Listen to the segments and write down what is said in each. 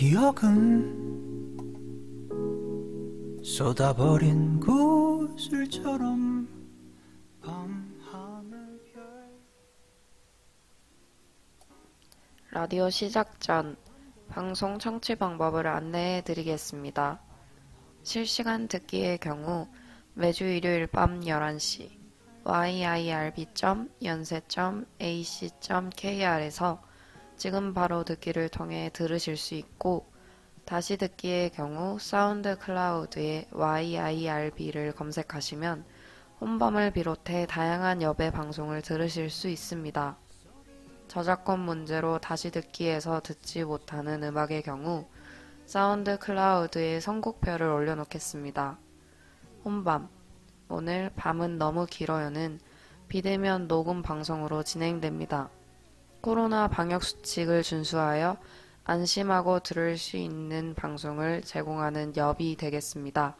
기억은 쏟아버린 구슬처럼 라디오 시작 전 방송 청취 방법을 안내해 드리겠습니다. 실시간 듣기의 경우 매주 일요일 밤 11시 yirb.연세.ac.kr에서 지금 바로 듣기를 통해 들으실 수 있고 다시 듣기의 경우 사운드 클라우드에 YIRB를 검색하시면 혼밤을 비롯해 다양한 여배 방송을 들으실 수 있습니다. 저작권 문제로 다시 듣기에서 듣지 못하는 음악의 경우 사운드 클라우드에 선곡표를 올려놓겠습니다. 혼밤 오늘 밤은 너무 길어요는 비대면 녹음 방송으로 진행됩니다. 코로나 방역 수칙을 준수하여 안심하고 들을 수 있는 방송을 제공하는 엽이 되겠습니다.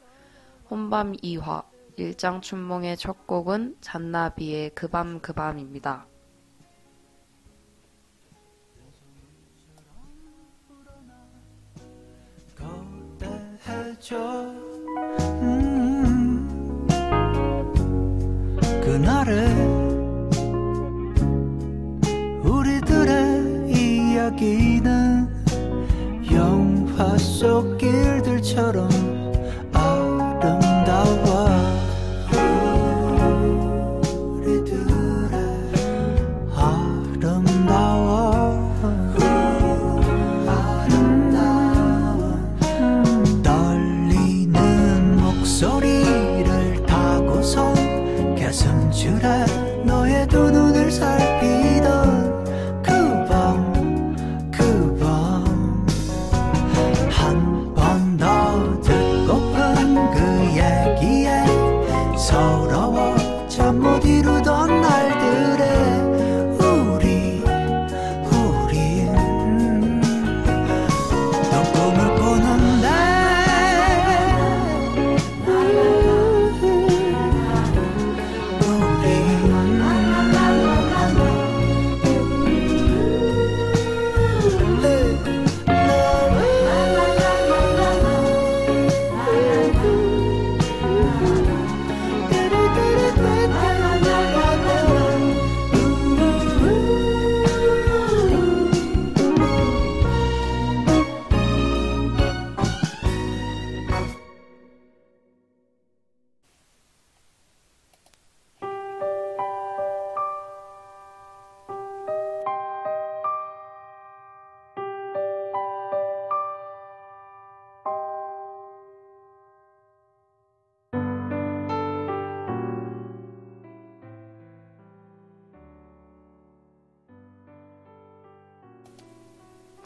혼밤 2화 일장 춘몽의 첫 곡은 잔나비의 그밤 그밤입니다. 음, 그날의 이야기는 영화 속 길들처럼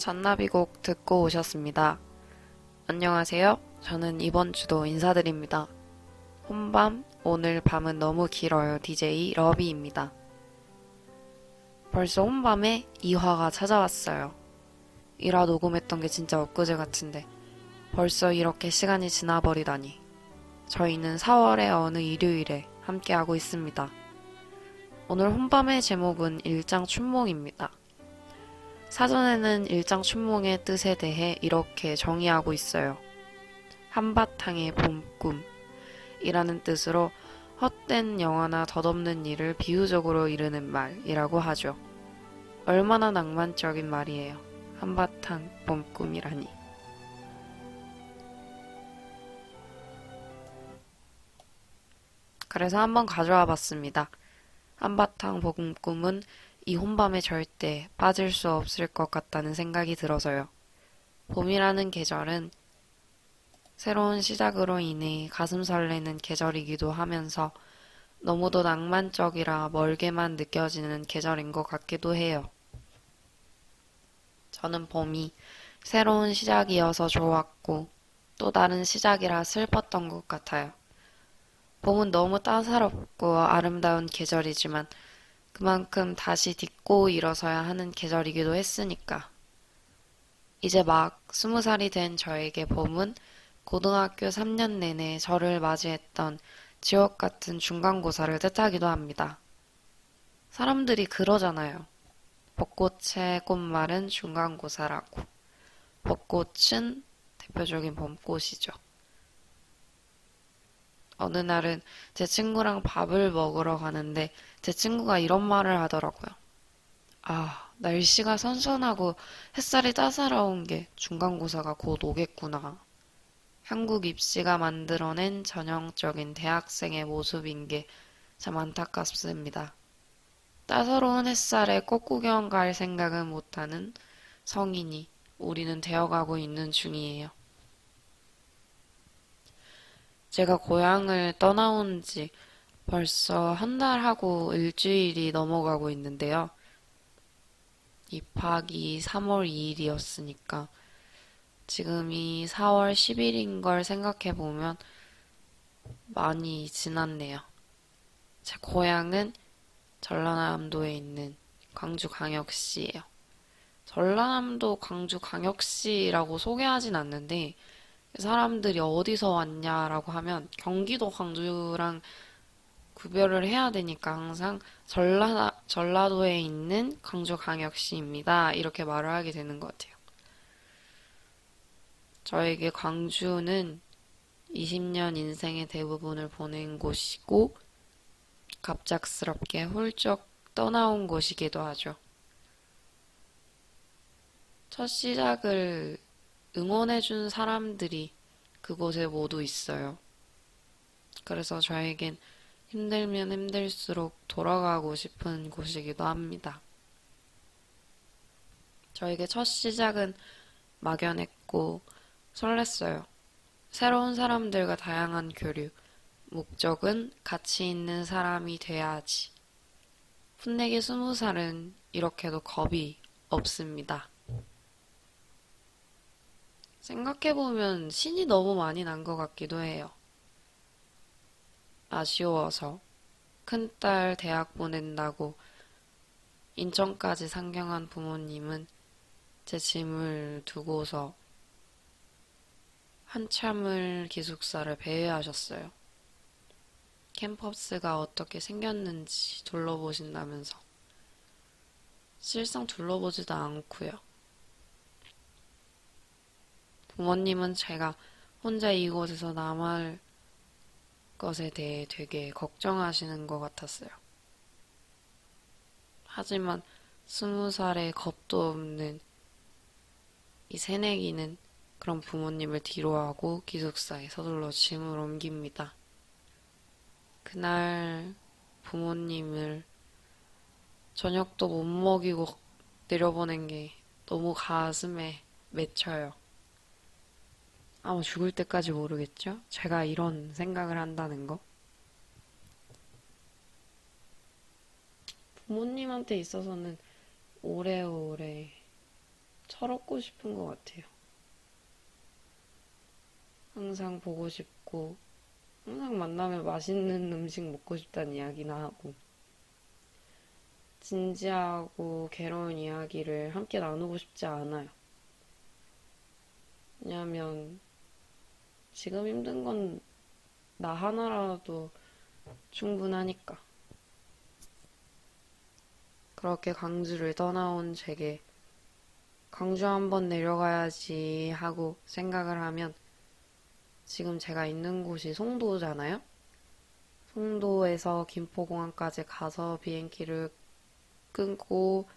잔나비곡 듣고 오셨습니다. 안녕하세요. 저는 이번 주도 인사드립니다. 혼밤, 오늘 밤은 너무 길어요. DJ 러비입니다. 벌써 혼밤에 2화가 찾아왔어요. 1화 녹음했던 게 진짜 엊그제 같은데 벌써 이렇게 시간이 지나버리다니. 저희는 4월의 어느 일요일에 함께하고 있습니다. 오늘 혼밤의 제목은 일장 춘몽입니다. 사전에는 일장 춘몽의 뜻에 대해 이렇게 정의하고 있어요. 한바탕의 봄꿈이라는 뜻으로 헛된 영화나 덧없는 일을 비유적으로 이르는 말이라고 하죠. 얼마나 낭만적인 말이에요. 한바탕 봄꿈이라니. 그래서 한번 가져와 봤습니다. 한바탕 봄꿈은 이 혼밤에 절대 빠질 수 없을 것 같다는 생각이 들어서요. 봄이라는 계절은 새로운 시작으로 인해 가슴 설레는 계절이기도 하면서 너무도 낭만적이라 멀게만 느껴지는 계절인 것 같기도 해요. 저는 봄이 새로운 시작이어서 좋았고 또 다른 시작이라 슬펐던 것 같아요. 봄은 너무 따사롭고 아름다운 계절이지만 그만큼 다시 딛고 일어서야 하는 계절이기도 했으니까. 이제 막 스무 살이 된 저에게 봄은 고등학교 3년 내내 저를 맞이했던 지옥 같은 중간고사를 뜻하기도 합니다. 사람들이 그러잖아요. 벚꽃의 꽃말은 중간고사라고. 벚꽃은 대표적인 봄꽃이죠. 어느 날은 제 친구랑 밥을 먹으러 가는데 제 친구가 이런 말을 하더라고요. 아, 날씨가 선선하고 햇살이 따사로운 게 중간고사가 곧 오겠구나. 한국 입시가 만들어낸 전형적인 대학생의 모습인 게 참 안타깝습니다. 따사로운 햇살에 꽃구경 갈 생각은 못하는 성인이 우리는 되어가고 있는 중이에요. 제가 고향을 떠나온 지 벌써 한 달하고 일주일이 넘어가고 있는데요. 입학이 3월 2일이었으니까 지금이 4월 10일인 걸 생각해 보면 많이 지났네요. 제 고향은 전라남도에 있는 광주광역시예요. 전라남도 광주광역시라고 소개하진 않는데 사람들이 어디서 왔냐라고 하면 경기도 광주랑 구별을 해야 되니까 항상 전라, 전라도에 있는 광주광역시입니다. 이렇게 말을 하게 되는 것 같아요. 저에게 광주는 20년 인생의 대부분을 보낸 곳이고 갑작스럽게 훌쩍 떠나온 곳이기도 하죠. 첫 시작을 응원해준 사람들이 그곳에 모두 있어요. 그래서 저에겐 힘들면 힘들수록 돌아가고 싶은 곳이기도 합니다. 저에게 첫 시작은 막연했고 설렜어요. 새로운 사람들과 다양한 교류, 목적은 가치 있는 사람이 돼야지. 풋내기 스무 살은 이렇게도 겁이 없습니다. 생각해보면 신이 너무 많이 난 것 같기도 해요. 아쉬워서 큰딸 대학 보낸다고 인천까지 상경한 부모님은 제 짐을 두고서 한참을 기숙사를 배회하셨어요. 캠퍼스가 어떻게 생겼는지 둘러보신다면서. 실상 둘러보지도 않고요. 부모님은 제가 혼자 이곳에서 남을 것에 대해 되게 걱정하시는 것 같았어요. 하지만 스무 살에 겁도 없는 이 새내기는 그런 부모님을 뒤로하고 기숙사에 서둘러 짐을 옮깁니다. 그날 부모님을 저녁도 못 먹이고 내려보낸 게 너무 가슴에 맺혀요. 아마 죽을 때까지 모르겠죠? 제가 이런 생각을 한다는 거. 부모님한테 있어서는 오래오래 철없고 싶은 것 같아요. 항상 보고 싶고, 항상 만나면 맛있는 음식 먹고 싶다는 이야기나 하고, 진지하고 괴로운 이야기를 함께 나누고 싶지 않아요. 왜냐하면 지금 힘든 건 나 하나라도 충분하니까. 그렇게 광주를 떠나온 제게 광주 한번 내려가야지 하고 생각을 하면 지금 제가 있는 곳이 송도잖아요? 송도에서 김포공항까지 가서 비행기를 끊고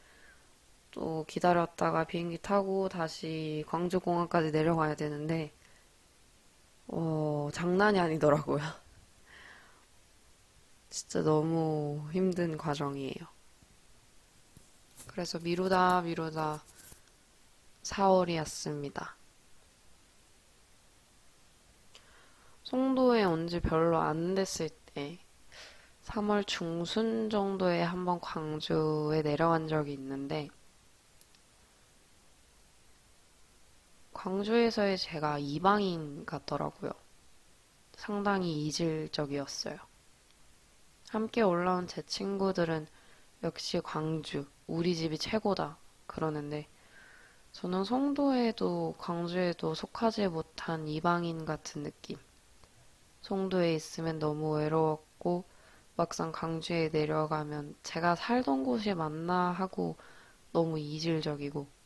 또 기다렸다가 비행기 타고 다시 광주공항까지 내려가야 되는데 어, 장난이 아니더라고요. 진짜 너무 힘든 과정이에요. 그래서 미루다 미루다 4월이었습니다. 송도에 온 지 별로 안 됐을 때 3월 중순 정도에 한번 광주에 내려간 적이 있는데 광주에서의 제가 이방인 같더라고요. 상당히 이질적이었어요. 함께 올라온 제 친구들은 역시 광주, 우리 집이 최고다. 그러는데, 저는 송도에도 광주에도 속하지 못한 이방인 같은 느낌. 송도에 있으면 너무 외로웠고, 막상 광주에 내려가면 제가 살던 곳이 맞나 하고 너무 이질적이고,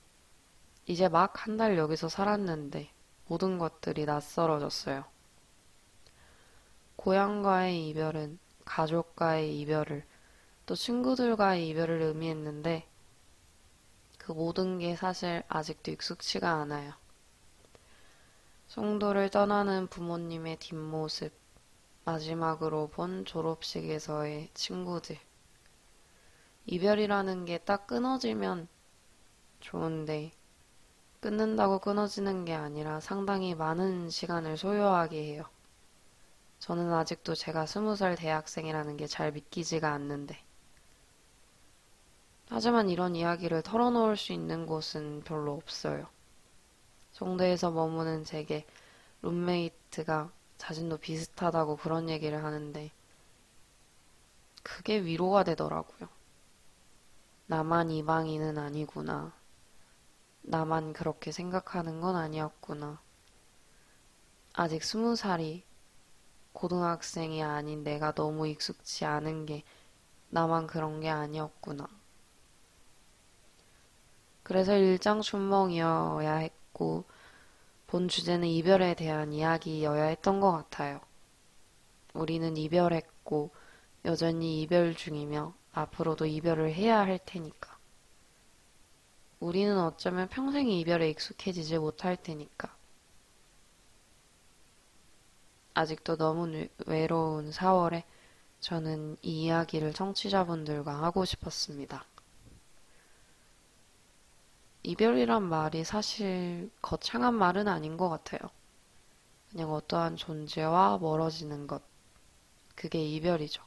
이제 막 한 달 여기서 살았는데 모든 것들이 낯설어졌어요. 고향과의 이별은 가족과의 이별을 또 친구들과의 이별을 의미했는데 그 모든 게 사실 아직도 익숙치가 않아요. 송도를 떠나는 부모님의 뒷모습, 마지막으로 본 졸업식에서의 친구들. 이별이라는 게 딱 끊어지면 좋은데, 끊는다고 끊어지는 게 아니라 상당히 많은 시간을 소요하게 해요. 저는 아직도 제가 스무 살 대학생이라는 게 잘 믿기지가 않는데. 하지만 이런 이야기를 털어놓을 수 있는 곳은 별로 없어요. 송도에서 머무는 제게 룸메이트가 자신도 비슷하다고 그런 얘기를 하는데 그게 위로가 되더라고요. 나만 이방인은 아니구나. 나만 그렇게 생각하는 건 아니었구나. 아직 스무 살이 고등학생이 아닌 내가 너무 익숙치 않은 게 나만 그런 게 아니었구나. 그래서 일장춘몽이어야 했고, 본 주제는 이별에 대한 이야기여야 했던 것 같아요. 우리는 이별했고, 여전히 이별 중이며, 앞으로도 이별을 해야 할 테니까. 우리는 어쩌면 평생 이별에 익숙해지지 못할 테니까. 아직도 너무 외로운 4월에 저는 이 이야기를 청취자분들과 하고 싶었습니다. 이별이란 말이 사실 거창한 말은 아닌 것 같아요. 그냥 어떠한 존재와 멀어지는 것. 그게 이별이죠.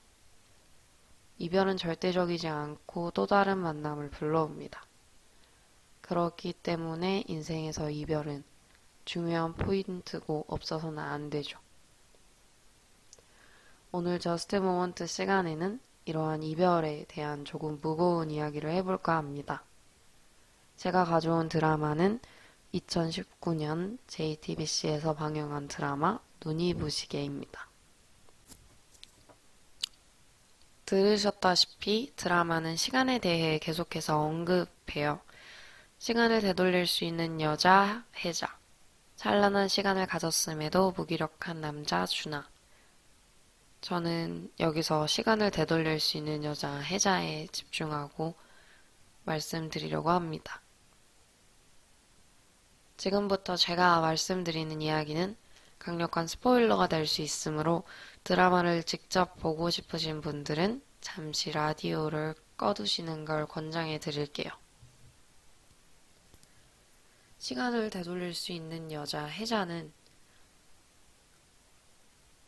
이별은 절대적이지 않고 또 다른 만남을 불러옵니다. 그렇기 때문에 인생에서 이별은 중요한 포인트고 없어서는 안 되죠. 오늘 just moment 시간에는 이러한 이별에 대한 조금 무거운 이야기를 해볼까 합니다. 제가 가져온 드라마는 2019년 JTBC에서 방영한 드라마 눈이 부시게입니다. 들으셨다시피 드라마는 시간에 대해 계속해서 언급해요. 시간을 되돌릴 수 있는 여자 해자, 찬란한 시간을 가졌음에도 무기력한 남자 준하. 저는 여기서 시간을 되돌릴 수 있는 여자 해자에 집중하고 말씀드리려고 합니다. 지금부터 제가 말씀드리는 이야기는 강력한 스포일러가 될 수 있으므로 드라마를 직접 보고 싶으신 분들은 잠시 라디오를 꺼두시는 걸 권장해 드릴게요. 시간을 되돌릴 수 있는 여자 혜자는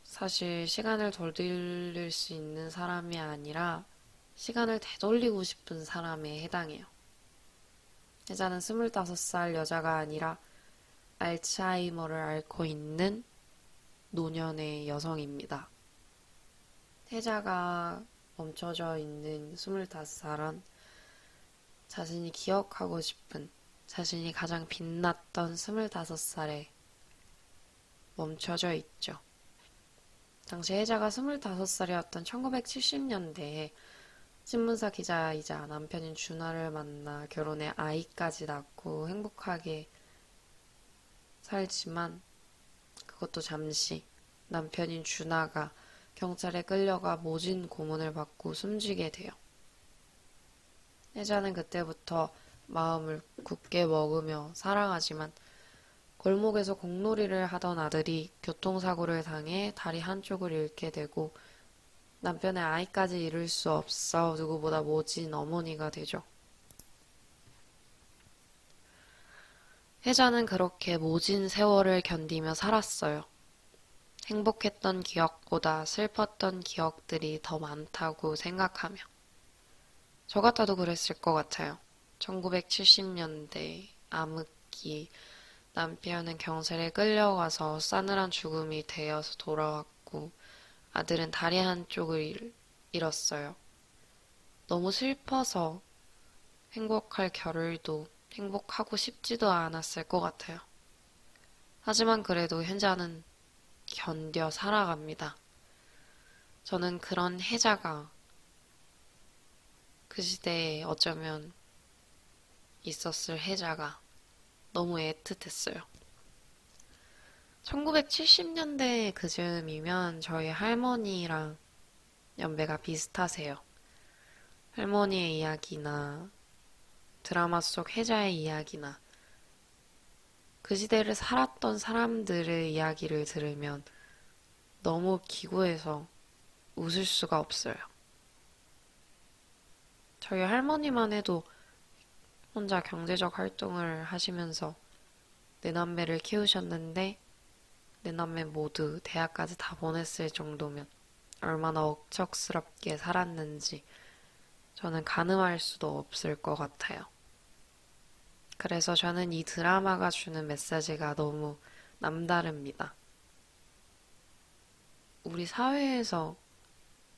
사실 시간을 되돌릴 수 있는 사람이 아니라 시간을 되돌리고 싶은 사람에 해당해요. 혜자는 25살 여자가 아니라 알츠하이머를 앓고 있는 노년의 여성입니다. 혜자가 멈춰져 있는 25살은 자신이 기억하고 싶은 자신이 가장 빛났던 25살에 멈춰져 있죠. 당시 혜자가 25살이었던 1970년대에 신문사 기자이자 남편인 준하를 만나 결혼해 아이까지 낳고 행복하게 살지만 그것도 잠시 남편인 준하가 경찰에 끌려가 모진 고문을 받고 숨지게 돼요. 혜자는 그때부터 마음을 굳게 먹으며 살아가지만 골목에서 공놀이를 하던 아들이 교통사고를 당해 다리 한쪽을 잃게 되고 남편의 아이까지 잃을 수 없어 누구보다 모진 어머니가 되죠. 혜자는 그렇게 모진 세월을 견디며 살았어요. 행복했던 기억보다 슬펐던 기억들이 더 많다고 생각하며. 저 같아도 그랬을 것 같아요. 1970년대 암흑기 남편은 경찰에 끌려가서 싸늘한 죽음이 되어서 돌아왔고 아들은 다리 한쪽을 잃었어요. 너무 슬퍼서 행복할 겨를도 행복하고 싶지도 않았을 것 같아요. 하지만 그래도 현자는 견뎌 살아갑니다. 저는 그런 해자가 그 시대에 어쩌면 있었을 해자가 너무 애틋했어요. 1970년대 그즈음이면 저희 할머니랑 연배가 비슷하세요. 할머니의 이야기나 드라마 속 해자의 이야기나 그 시대를 살았던 사람들의 이야기를 들으면 너무 기구해서 웃을 수가 없어요. 저희 할머니만 해도 혼자 경제적 활동을 하시면서 내남매를 키우셨는데 내남매 모두 대학까지 다 보냈을 정도면 얼마나 억척스럽게 살았는지 저는 가늠할 수도 없을 것 같아요. 그래서 저는 이 드라마가 주는 메시지가 너무 남다릅니다. 우리 사회에서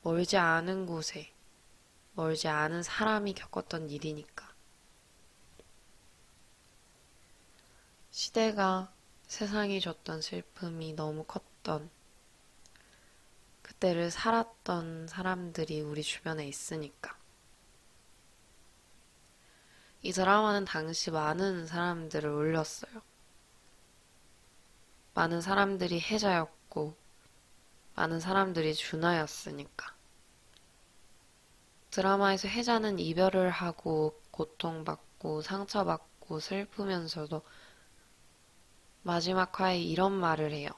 멀지 않은 곳에 멀지 않은 사람이 겪었던 일이니까. 시대가 세상이 줬던 슬픔이 너무 컸던 그때를 살았던 사람들이 우리 주변에 있으니까. 이 드라마는 당시 많은 사람들을 울렸어요. 많은 사람들이 해자였고, 많은 사람들이 준하였으니까. 드라마에서 해자는 이별을 하고, 고통받고, 상처받고, 슬프면서도 마지막 화에 이런 말을 해요.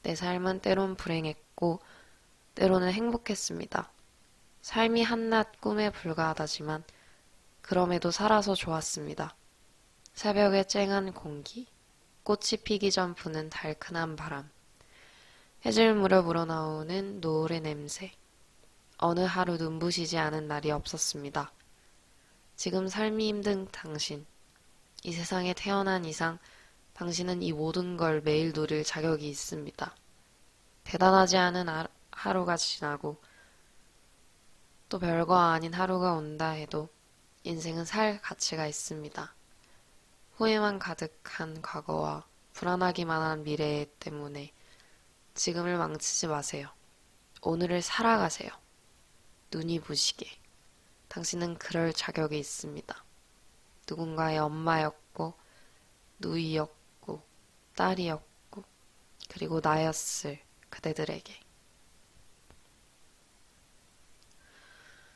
내 삶은 때론 불행했고, 때로는 행복했습니다. 삶이 한낱 꿈에 불과하다지만, 그럼에도 살아서 좋았습니다. 새벽의 쨍한 공기, 꽃이 피기 전 부는 달큰한 바람, 해질물에 불어나오는 노을의 냄새, 어느 하루 눈부시지 않은 날이 없었습니다. 지금 삶이 힘든 당신, 이 세상에 태어난 이상 당신은 이 모든 걸 매일 누릴 자격이 있습니다. 대단하지 않은 하루가 지나고 또 별거 아닌 하루가 온다 해도 인생은 살 가치가 있습니다. 후회만 가득한 과거와 불안하기만 한 미래 때문에 지금을 망치지 마세요. 오늘을 살아가세요. 눈이 부시게. 당신은 그럴 자격이 있습니다. 누군가의 엄마였고, 누이였고, 딸이었고, 그리고 나였을 그대들에게.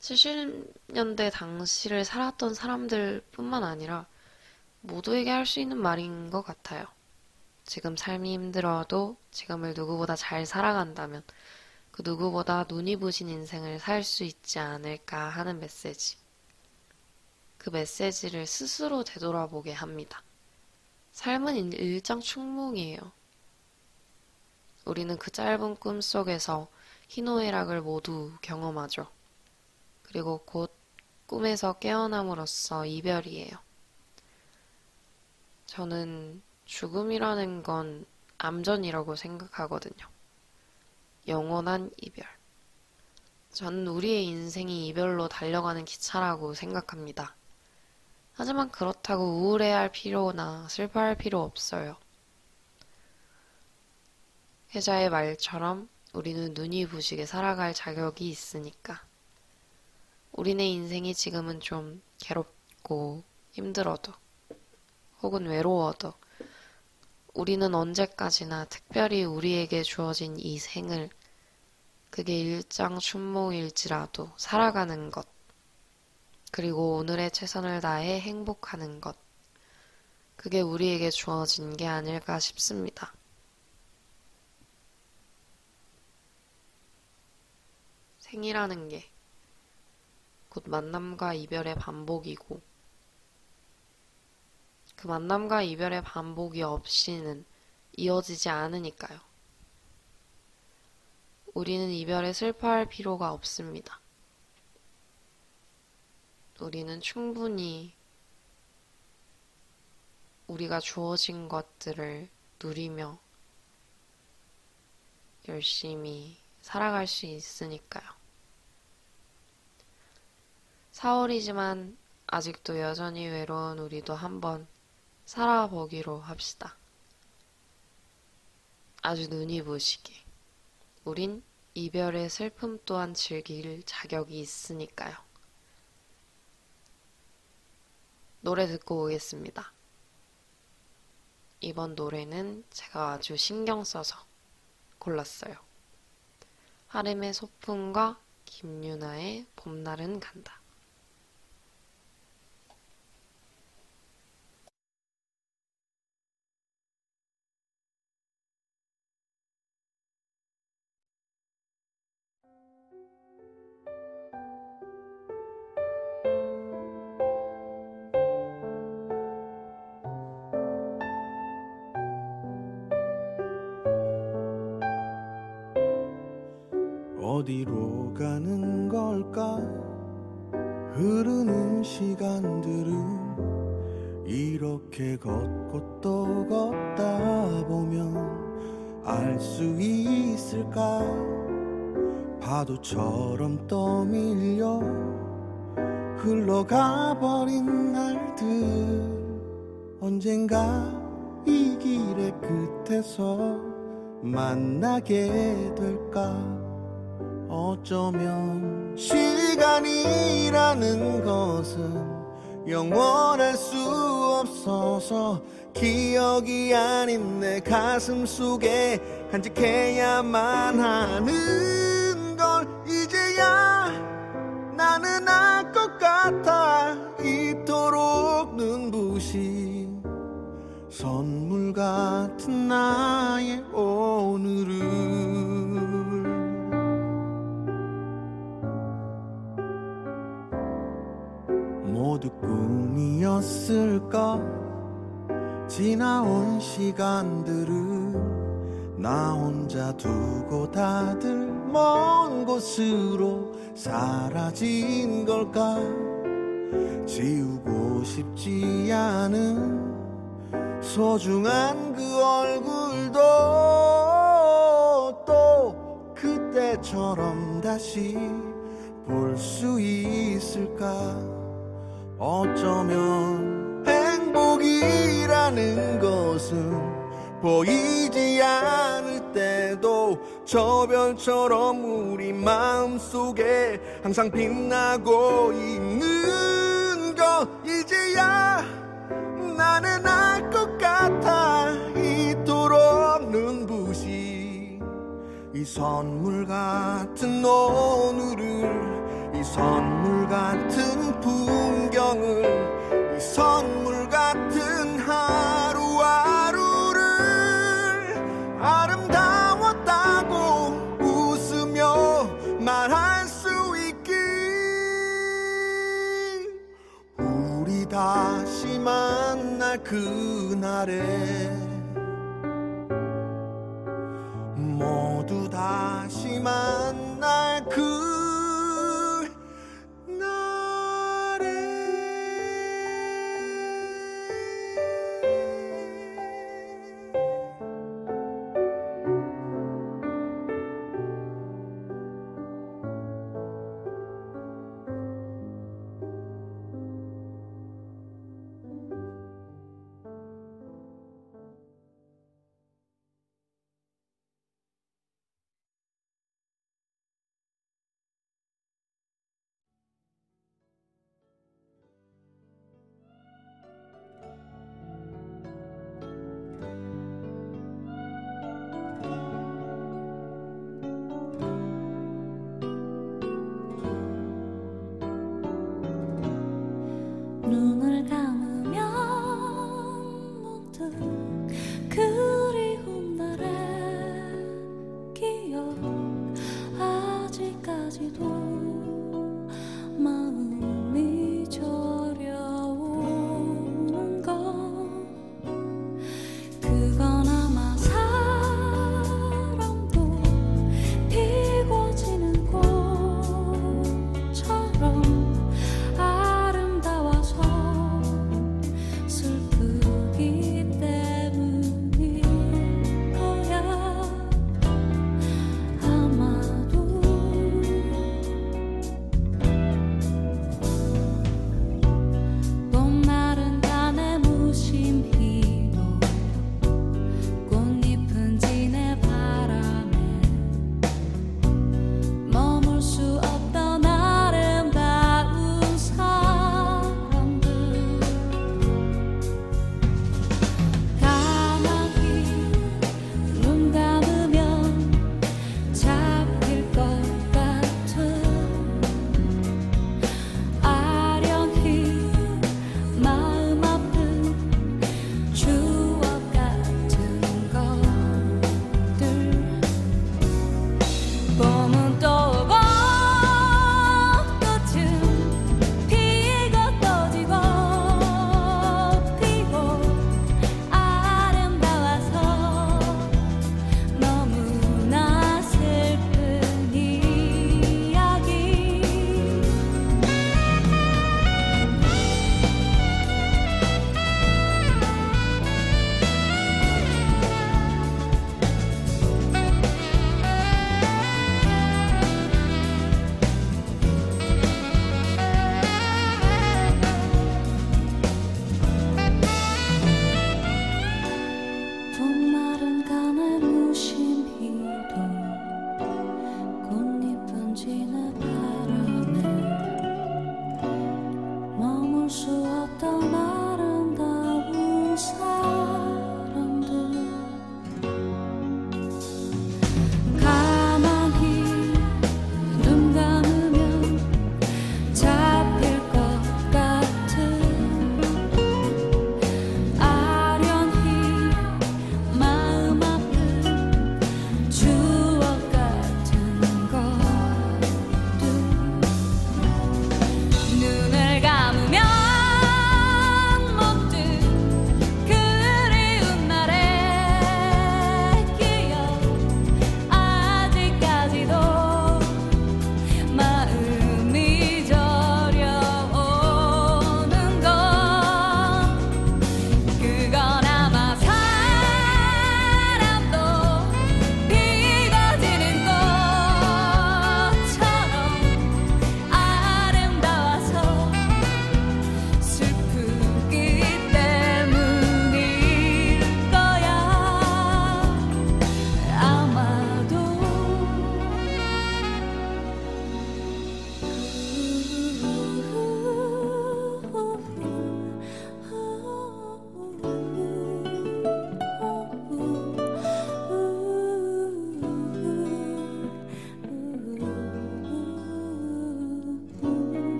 70년대 당시를 살았던 사람들 뿐만 아니라 모두에게 할 수 있는 말인 것 같아요. 지금 삶이 힘들어도 지금을 누구보다 잘 살아간다면 그 누구보다 눈이 부신 인생을 살 수 있지 않을까 하는 메시지. 그 메시지를 스스로 되돌아보게 합니다. 삶은 일장 충몽이에요. 우리는 그 짧은 꿈 속에서 희노애락을 모두 경험하죠. 그리고 곧 꿈에서 깨어남으로써 이별이에요. 저는 죽음이라는 건 암전이라고 생각하거든요. 영원한 이별. 저는 우리의 인생이 이별로 달려가는 기차라고 생각합니다. 하지만 그렇다고 우울해할 필요나 슬퍼할 필요 없어요. 혜자의 말처럼 우리는 눈이 부시게 살아갈 자격이 있으니까. 우리네 인생이 지금은 좀 괴롭고 힘들어도 혹은 외로워도 우리는 언제까지나 특별히 우리에게 주어진 이 생을 그게 일장 춘몽일지라도 살아가는 것 그리고 오늘의 최선을 다해 행복하는 것. 그게 우리에게 주어진 게 아닐까 싶습니다. 생이라는 게 곧 만남과 이별의 반복이고, 그 만남과 이별의 반복이 없이는 이어지지 않으니까요. 우리는 이별에 슬퍼할 필요가 없습니다. 우리는 충분히 우리가 주어진 것들을 누리며 열심히 살아갈 수 있으니까요. 4월이지만 아직도 여전히 외로운 우리도 한번 살아보기로 합시다. 아주 눈이 부시게. 우린 이별의 슬픔 또한 즐길 자격이 있으니까요. 노래 듣고 오겠습니다. 이번 노래는 제가 아주 신경 써서 골랐어요. 하림의 소풍과 김유나의 봄날은 간다. 파도처럼 떠밀려 흘러가 버린 날들. 언젠가 이 길의 끝에서 만나게 될까? 어쩌면 시간이라는 것은 영원할 수 없어서 기억이 아닌 내 가슴 속에 간직해야만 하는 같아 이토록 눈부신 선물 같은 나의 오늘을. 모두 꿈이었을까? 지나온 시간들을 나 혼자 두고 다들 먼 곳으로 사라진 걸까 지우고 싶지 않은 소중한 그 얼굴도 또 그때처럼 다시 볼 수 있을까? 어쩌면 행복이라는 것은 보이지 않을 때도 저 별처럼 우리 마음속에 항상 빛나고 있는 거 이제야 나는 알 것 같아. 이토록 눈부신 이 선물 같은 오늘을 이 선물 같은 풍경을 이 선물 그날에 모두 다시 만날 그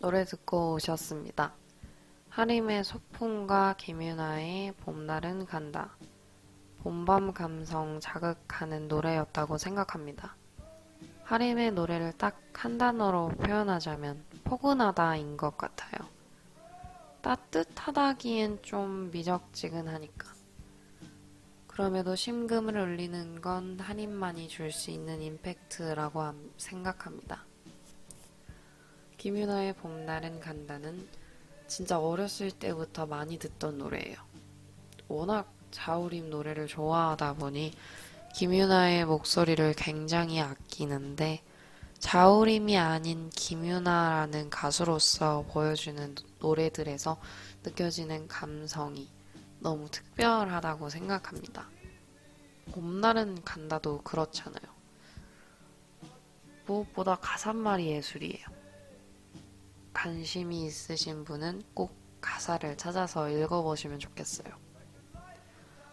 노래 듣고 오셨습니다. 하림의 소풍과 김유나의 봄날은 간다. 봄밤 감성 자극하는 노래였다고 생각합니다. 하림의 노래를 딱 한 단어로 표현하자면 포근하다인 것 같아요. 따뜻하다기엔 좀 미적지근하니까. 그럼에도 심금을 울리는 건 한인만이 줄 수 있는 임팩트라고 함- 생각합니다. 김윤아의 봄날은 간다는 진짜 어렸을 때부터 많이 듣던 노래예요. 워낙 자우림 노래를 좋아하다 보니 김윤아의 목소리를 굉장히 아끼는데 자우림이 아닌 김윤아라는 가수로서 보여주는 노래들에서 느껴지는 감성이 너무 특별하다고 생각합니다. 봄날은 간다도 그렇잖아요. 무엇보다 가사말이 예술이에요. 관심이 있으신 분은 꼭 가사를 찾아서 읽어보시면 좋겠어요.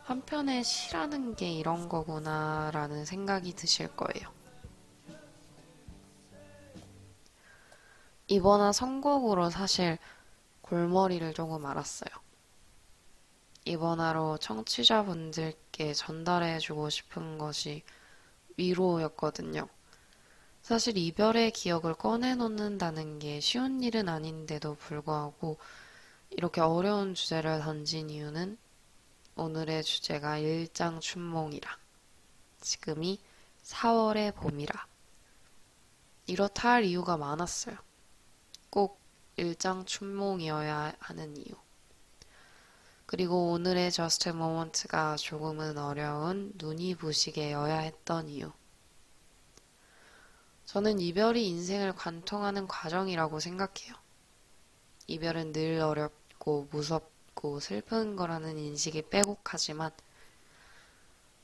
한편에 시라는 게 이런 거구나라는 생각이 드실 거예요. 이번화 선곡으로 사실 골머리를 조금 알았어요. 이번화로 청취자분들께 전달해주고 싶은 것이 위로였거든요. 사실 이별의 기억을 꺼내놓는다는 게 쉬운 일은 아닌데도 불구하고 이렇게 어려운 주제를 던진 이유는 오늘의 주제가 일장 춘몽이라. 지금이 4월의 봄이라. 이렇다 할 이유가 많았어요. 꼭 일장 춘몽이어야 하는 이유. 그리고 오늘의 저스트 모먼트가 조금은 어려운 눈이 부시게여야 했던 이유. 저는 이별이 인생을 관통하는 과정이라고 생각해요. 이별은 늘 어렵고 무섭고 슬픈 거라는 인식이 빼곡하지만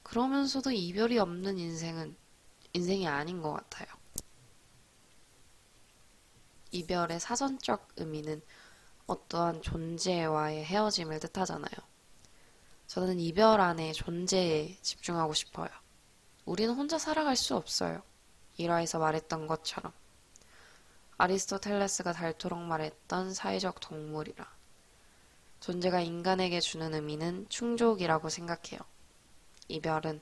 그러면서도 이별이 없는 인생은 인생이 아닌 것 같아요. 이별의 사전적 의미는 어떠한 존재와의 헤어짐을 뜻하잖아요. 저는 이별 안에 존재에 집중하고 싶어요. 우리는 혼자 살아갈 수 없어요. 일화에서 말했던 것처럼. 아리스토텔레스가 닳도록 말했던 사회적 동물이라. 존재가 인간에게 주는 의미는 충족이라고 생각해요. 이별은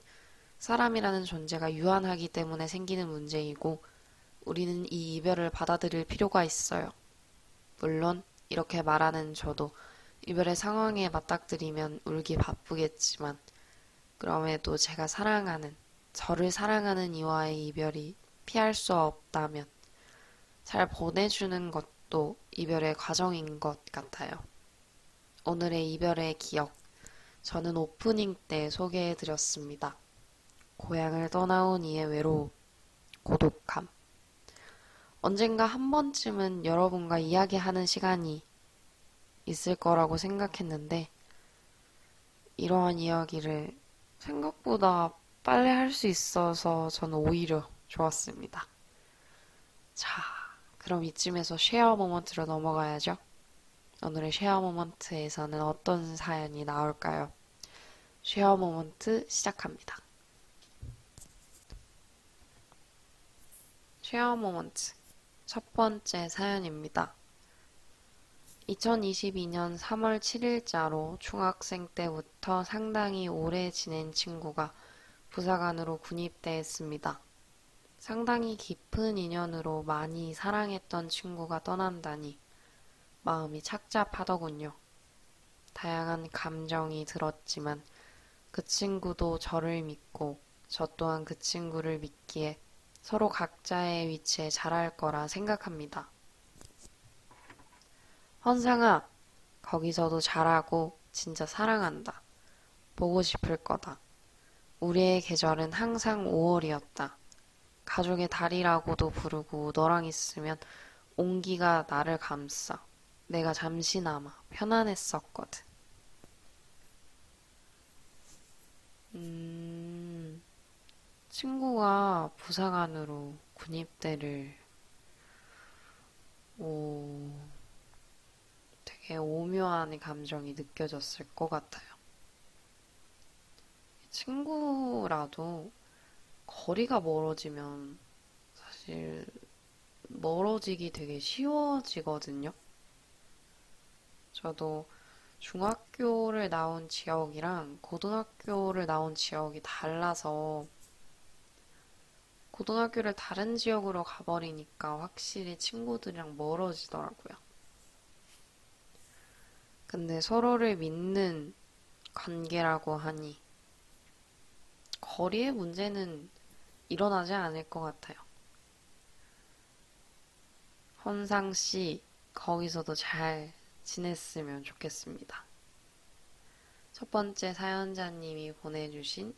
사람이라는 존재가 유한하기 때문에 생기는 문제이고, 우리는 이 이별을 받아들일 필요가 있어요. 물론, 이렇게 말하는 저도 이별의 상황에 맞닥뜨리면 울기 바쁘겠지만, 그럼에도 제가 사랑하는, 저를 사랑하는 이와의 이별이 피할 수 없다면, 잘 보내주는 것도 이별의 과정인 것 같아요. 오늘의 이별의 기억, 저는 오프닝 때 소개해드렸습니다. 고향을 떠나온 이의 외로움, 고독함. 언젠가 한 번쯤은 여러분과 이야기하는 시간이 있을 거라고 생각했는데, 이러한 이야기를 생각보다 빨리 할 수 있어서 저는 오히려 좋았습니다. 자, 그럼 이쯤에서 share moment로 넘어가야죠. 오늘의 share moment에서는 어떤 사연이 나올까요? share moment 시작합니다. share moment 첫 번째 사연입니다. 2022년 3월 7일자로 중학생 때부터 상당히 오래 지낸 친구가 부사관으로 군입대했습니다. 상당히 깊은 인연으로 많이 사랑했던 친구가 떠난다니 마음이 착잡하더군요. 다양한 감정이 들었지만 그 친구도 저를 믿고 저 또한 그 친구를 믿기에 서로 각자의 위치에 잘할 거라 생각합니다. 헌상아, 거기서도 잘하고 진짜 사랑한다. 보고 싶을 거다. 우리의 계절은 항상 5월이었다. 가족의 달이라고도 부르고 너랑 있으면 온기가 나를 감싸. 내가 잠시나마 편안했었거든. 음, 친구가 부사관으로 군입대를 오, 되게 오묘한 감정이 느껴졌을 것 같아요. 친구라도 거리가 멀어지면 사실 멀어지기 되게 쉬워지거든요. 저도 중학교를 나온 지역이랑 고등학교를 나온 지역이 달라서 고등학교를 다른 지역으로 가버리니까 확실히 친구들이랑 멀어지더라고요. 근데 서로를 믿는 관계라고 하니 거리의 문제는 일어나지 않을 것 같아요. 헌상 씨, 거기서도 잘 지냈으면 좋겠습니다. 첫 번째 사연자님이 보내주신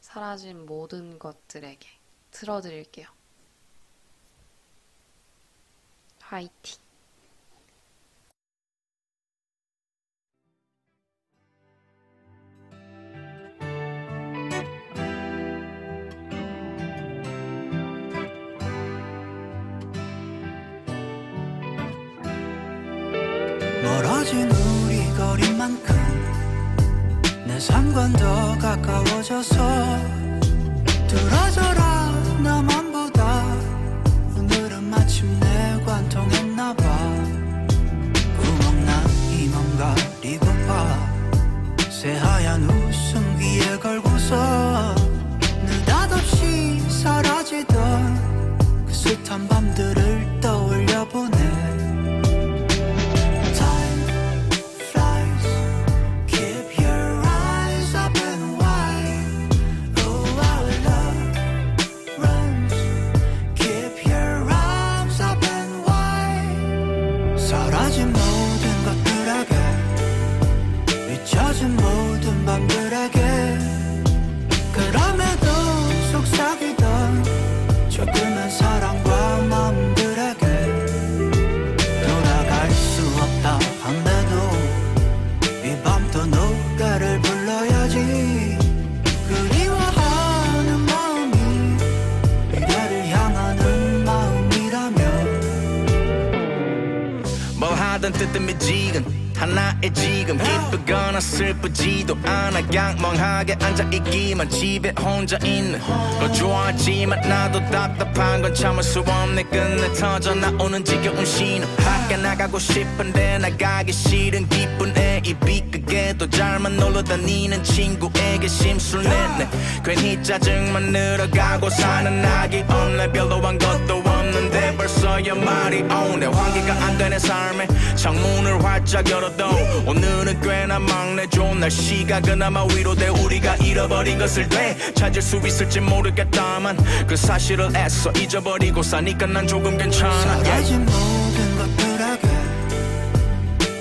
사라진 모든 것들에게 틀어드릴게요. 화이팅! 우리 거리만큼 내 삶과 더 가까워져서 들어져라 나만 보다. 오늘은 마침내 관통했나봐. 구멍난 이맘 가리고파. 새하얀 웃음 귀에 걸고서 느닷없이 사라지던 그 숱한 밤들을 뭘 하든 뜨뜻미지근 하나의 지금 기쁘거나 슬프지도 않아. 양멍하게 앉아있기만 집에 혼자 있는 걸 좋아하지만 나도 답답한 건 참을 수 없네. 끝내 터져 나오는 지겨운 신호. 밖에 나가고 싶은데 나가기 싫은 기쁜 애이 비끄게도 잘만 놀러 다니는 친구에게 심술 냈네. 괜히 짜증만 늘어가고 사는 낙이 없네 별로 한 것도 벌써 연말이 오네. 환기가 안 되는 삶에. 창문을 활짝 열어도 오늘은 꽤나 막내 좋은 날씨가 그나마 위로돼. 우리가 잃어버린 것을 돼. 찾을 수 있을지 모르겠다만 그 사실을 애써 잊어버리고 사니까 난 조금 괜찮아. 사라진 모든 것들에게.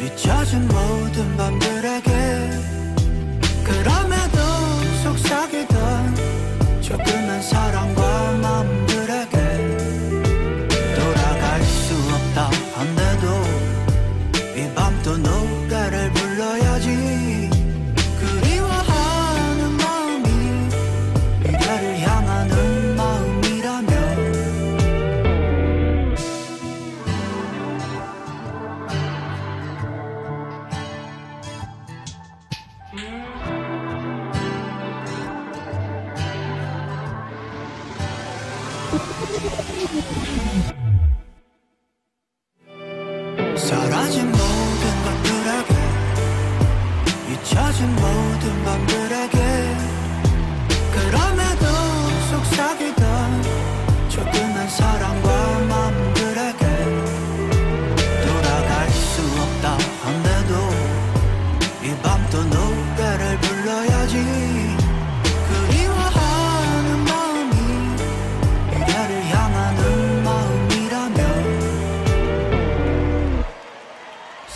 잊혀진 모든 밤들에게. 그럼에도 속삭이던 조그만 사랑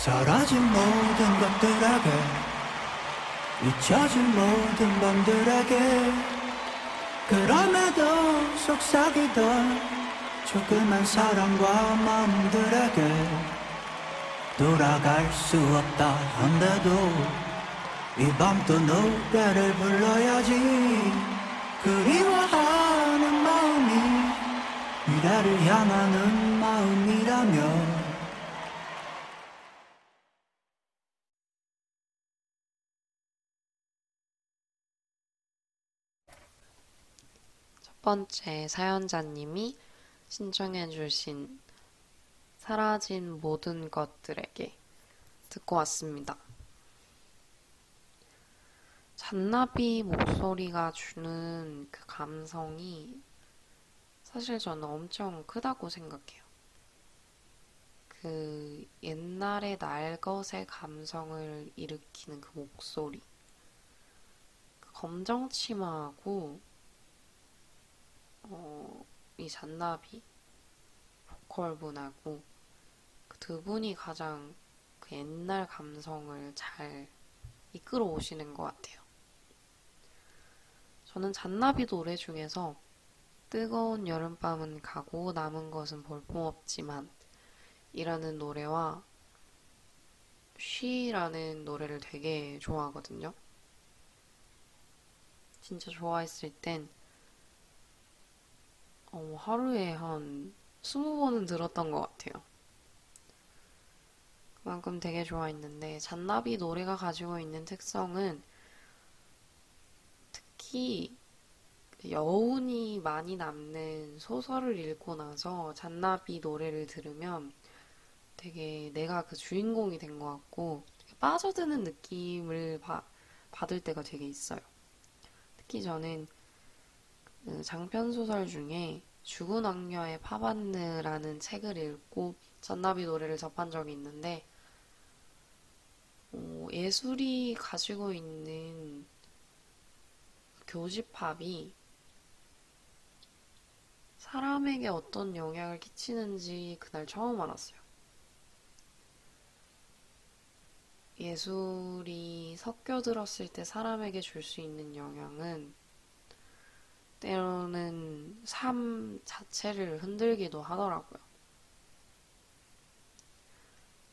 사라진 모든 것들에게 잊혀진 모든 밤들에게 그럼에도 속삭이던 조그만 사랑과 마음들에게 돌아갈 수 없다 한데도 이 밤도 노래를 불러야지. 그리워하는 마음이 미래를 향하는 마음이라면 번째 사연자님이 신청해주신 사라진 모든 것들에게 듣고 왔습니다. 잔나비 목소리가 주는 그 감성이 사실 저는 엄청 크다고 생각해요. 그 옛날의 날것의 감성을 일으키는 그 목소리. 그 검정 치마하고, 어, 이 잔나비, 보컬 분하고, 그 두 분이 가장 그 옛날 감성을 잘 이끌어 오시는 것 같아요. 저는 잔나비 노래 중에서 뜨거운 여름밤은 가고 남은 것은 볼품없지만 이라는 노래와 쉬라는 노래를 되게 좋아하거든요. 진짜 좋아했을 땐 어, 하루에 한 스무 번은 들었던 것 같아요. 그만큼 되게 좋아했는데 잔나비 노래가 가지고 있는 특성은 특히 여운이 많이 남는 소설을 읽고 나서 잔나비 노래를 들으면 되게 내가 그 주인공이 된 것 같고 빠져드는 느낌을 바, 받을 때가 되게 있어요. 특히 저는 그 장편 소설 중에 죽은 악녀의 파반느라는 책을 읽고 잔나비 노래를 접한 적이 있는데 어, 예술이 가지고 있는 교집합이 사람에게 어떤 영향을 끼치는지 그날 처음 알았어요. 예술이 섞여 들었을 때 사람에게 줄 수 있는 영향은 때로는 삶 자체를 흔들기도 하더라고요.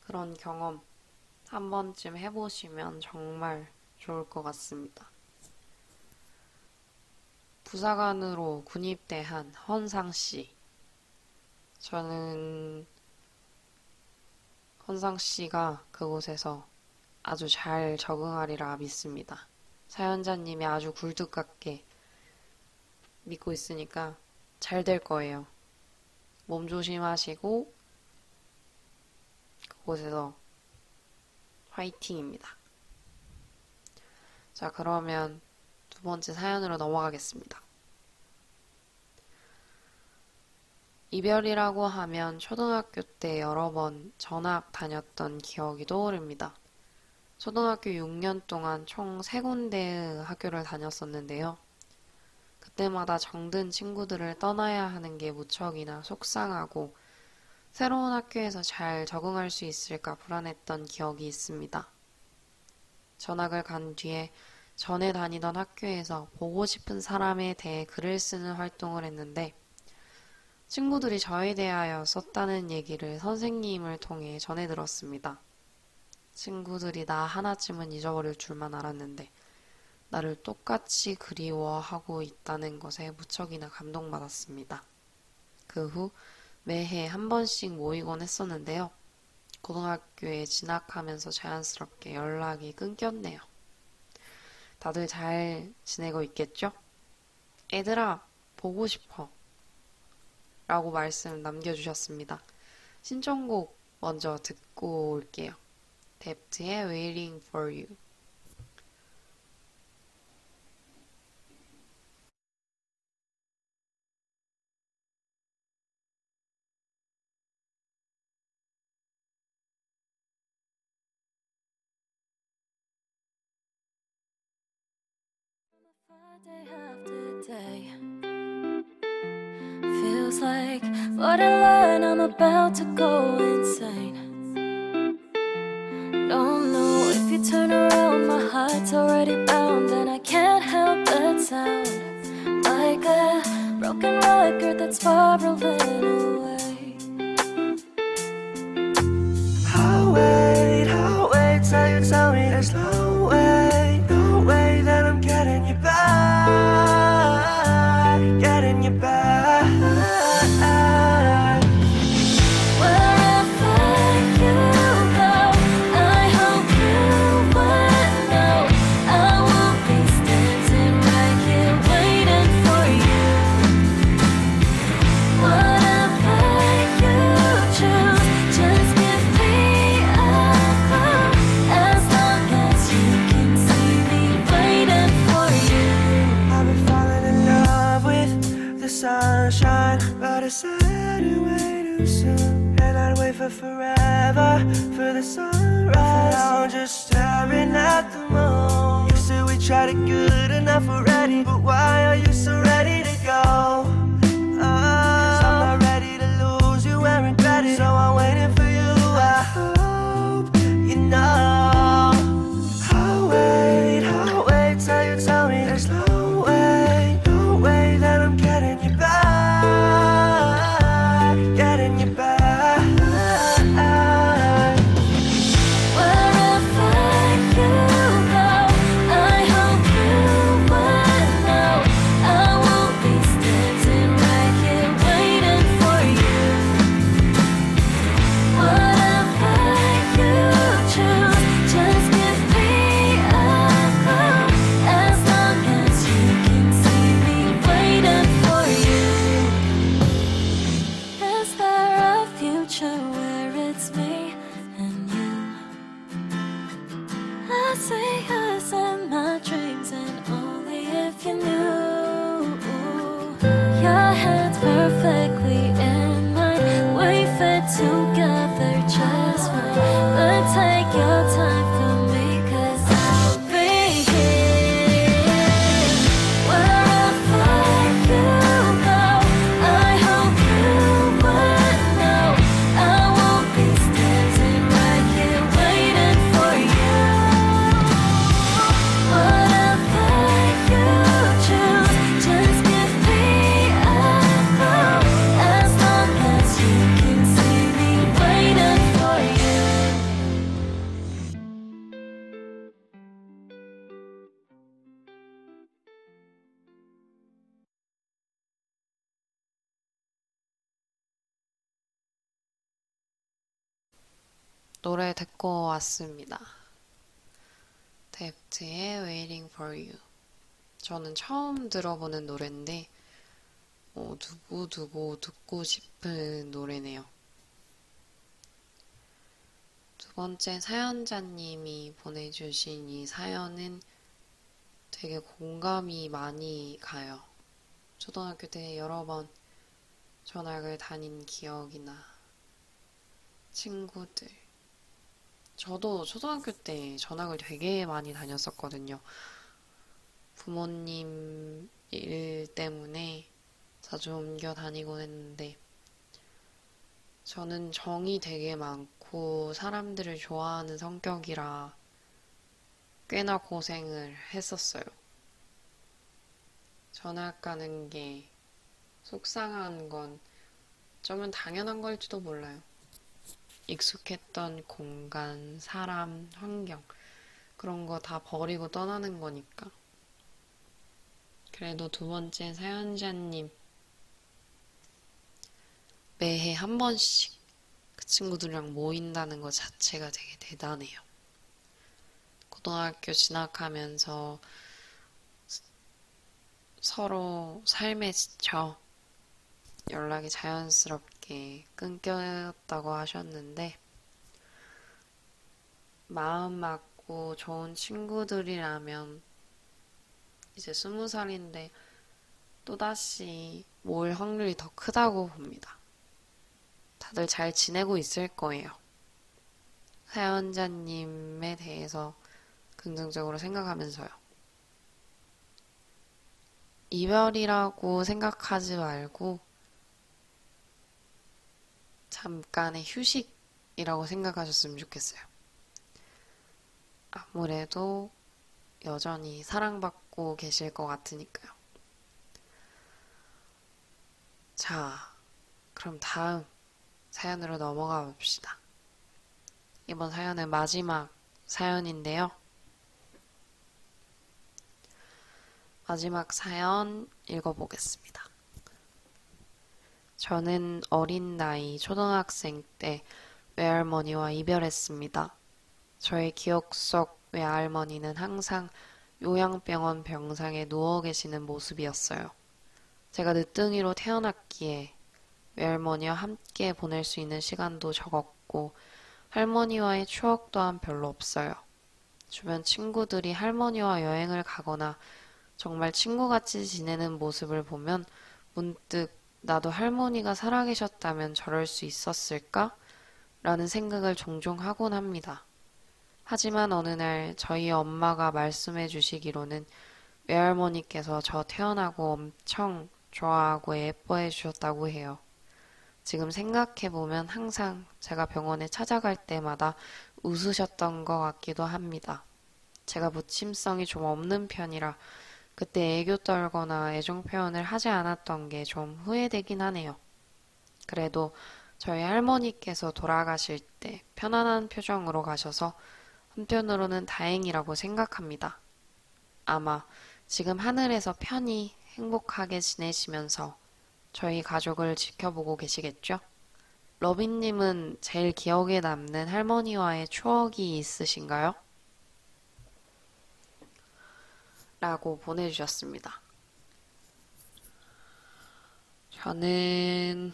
그런 경험 한 번쯤 해보시면 정말 좋을 것 같습니다. 부사관으로 군입대한 헌상 씨. 저는 헌상 씨가 그곳에서 아주 잘 적응하리라 믿습니다. 사연자님이 아주 굴뚝 같게 믿고 있으니까 잘 될 거예요. 몸 조심하시고 그곳에서 화이팅입니다. 자, 그러면 두 번째 사연으로 넘어가겠습니다. 이별이라고 하면 초등학교 때 여러 번 전학 다녔던 기억이 떠오릅니다. 초등학교 6년 동안 총 3군데의 학교를 다녔었는데요. 그때마다 정든 친구들을 떠나야 하는 게 무척이나 속상하고 새로운 학교에서 잘 적응할 수 있을까 불안했던 기억이 있습니다. 전학을 간 뒤에 전에 다니던 학교에서 보고 싶은 사람에 대해 글을 쓰는 활동을 했는데 친구들이 저에 대하여 썼다는 얘기를 선생님을 통해 전해 들었습니다. 친구들이 나 하나쯤은 잊어버릴 줄만 알았는데 나를 똑같이 그리워하고 있다는 것에 무척이나 감동받았습니다. 그 후 매해 한 번씩 모이곤 했었는데요. 고등학교에 진학하면서 자연스럽게 연락이 끊겼네요. 다들 잘 지내고 있겠죠? 애들아, 보고 싶어. 라고 말씀 남겨주셨습니다. 신청곡 먼저 듣고 올게요. 뎁트의 Waiting for You. Day after day feels like borderline. I'm about to go insane. Don't know if you turn around, my heart's already bound, and I can't help but sound like a broken record that's spiraling away. I'll wait, I'll wait till you tell me there's no for the sunrise. I'm just staring at the moon. You said we tried it good enough already, but why are you so ready to go? Ah. Cause I'm not ready to lose you and regret it. So I'm waiting for you. I hope you know. I'll wait, I'll wait till you tell me there's no 노래 듣고 왔습니다. 데프트의 Waiting for You. 저는 처음 들어보는 노래인데, 어, 두고두고 듣고 싶은 노래네요. 두 번째 사연자님이 보내주신 이 사연은 되게 공감이 많이 가요. 초등학교 때 여러 번 전학을 다닌 기억이나 친구들, 저도 초등학교 때 전학을 되게 많이 다녔었거든요. 부모님 일 때문에 자주 옮겨 다니곤 했는데, 저는 정이 되게 많고 사람들을 좋아하는 성격이라 꽤나 고생을 했었어요. 전학 가는 게 속상한 건 어쩌면 당연한 걸지도 몰라요. 익숙했던 공간, 사람, 환경, 그런 거 다 버리고 떠나는 거니까. 그래도 두 번째 사연자님, 매해 한 번씩 그 친구들이랑 모인다는 것 자체가 되게 대단해요. 고등학교 진학하면서 서로 삶에 지쳐 연락이 자연스럽게 끊겼다고 하셨는데, 마음 맞고 좋은 친구들이라면 이제 스무 살인데 또다시 모일 확률이 더 크다고 봅니다. 다들 잘 지내고 있을 거예요. 사연자님에 대해서 긍정적으로 생각하면서요. 이별이라고 생각하지 말고 잠깐의 휴식이라고 생각하셨으면 좋겠어요. 아무래도 여전히 사랑받고 계실 것 같으니까요. 자, 그럼 다음 사연으로 넘어가 봅시다. 이번 사연은 마지막 사연인데요. 마지막 사연 읽어보겠습니다. 저는 어린 나이 초등학생 때 외할머니와 이별했습니다. 저의 기억 속 외할머니는 항상 요양병원 병상에 누워 계시는 모습이었어요. 제가 늦둥이로 태어났기에 외할머니와 함께 보낼 수 있는 시간도 적었고 할머니와의 추억 또한 별로 없어요. 주변 친구들이 할머니와 여행을 가거나 정말 친구같이 지내는 모습을 보면 문득 나도 할머니가 살아계셨다면 저럴 수 있었을까? 라는 생각을 종종 하곤 합니다. 하지만 어느 날 저희 엄마가 말씀해 주시기로는 외할머니께서 저 태어나고 엄청 좋아하고 예뻐해 주셨다고 해요. 지금 생각해 보면 항상 제가 병원에 찾아갈 때마다 웃으셨던 것 같기도 합니다. 제가 부침성이 좀 없는 편이라 그때 애교 떨거나 애정 표현을 하지 않았던 게 좀 후회되긴 하네요. 그래도 저희 할머니께서 돌아가실 때 편안한 표정으로 가셔서 한편으로는 다행이라고 생각합니다. 아마 지금 하늘에서 편히 행복하게 지내시면서 저희 가족을 지켜보고 계시겠죠? 러빈님은 제일 기억에 남는 할머니와의 추억이 있으신가요? 라고 보내주셨습니다. 저는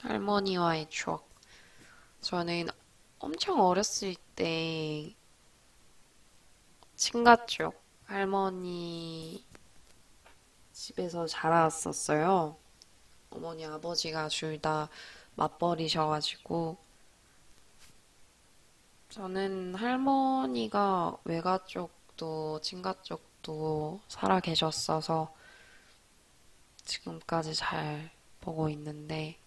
할머니와의 추억. 저는 엄청 어렸을 때 친가 쪽 할머니 집에서 자랐었어요. 어머니 아버지가 둘 다 맞벌이셔가지고 저는 할머니가 외가 쪽도 친가 쪽도 살아 계셨어서 지금까지 잘 보고 있는데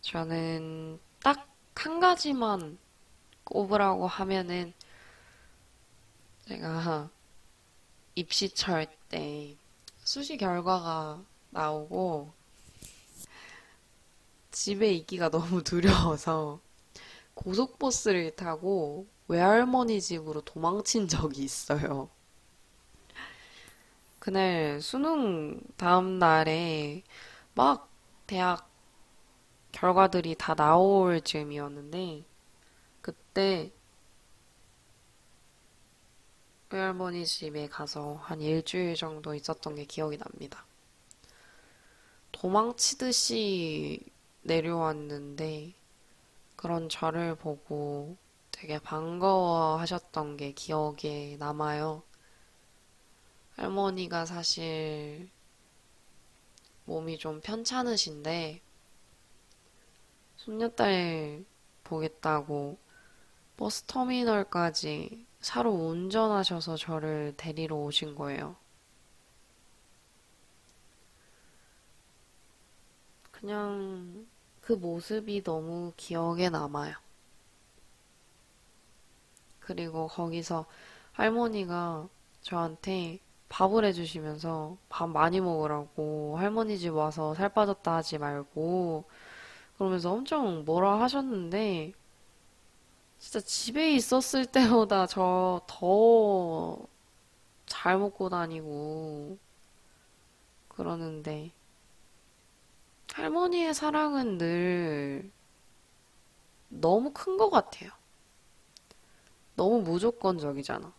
저는 딱 한 가지만 꼽으라고 하면은 제가 입시철 때 수시 결과가 나오고 집에 있기가 너무 두려워서 고속버스를 타고 외할머니 집으로 도망친 적이 있어요. 그날 수능 다음 날에 막 대학 결과들이 다 나올 즈음이었는데 그때 외할머니 집에 가서 한 일주일 정도 있었던 게 기억이 납니다. 도망치듯이 내려왔는데 그런 저를 보고 되게 반가워 하셨던 게 기억에 남아요. 할머니가 사실 몸이 좀 편찮으신데 손녀딸 보겠다고 버스 터미널까지 차로 운전하셔서 저를 데리러 오신 거예요. 그냥 그 모습이 너무 기억에 남아요. 그리고 거기서 할머니가 저한테 밥을 해주시면서 밥 많이 먹으라고 할머니 집 와서 살 빠졌다 하지 말고 그러면서 엄청 뭐라 하셨는데 진짜 집에 있었을 때보다 저 더 잘 먹고 다니고 그러는데 할머니의 사랑은 늘 너무 큰 것 같아요. 너무 무조건적이잖아.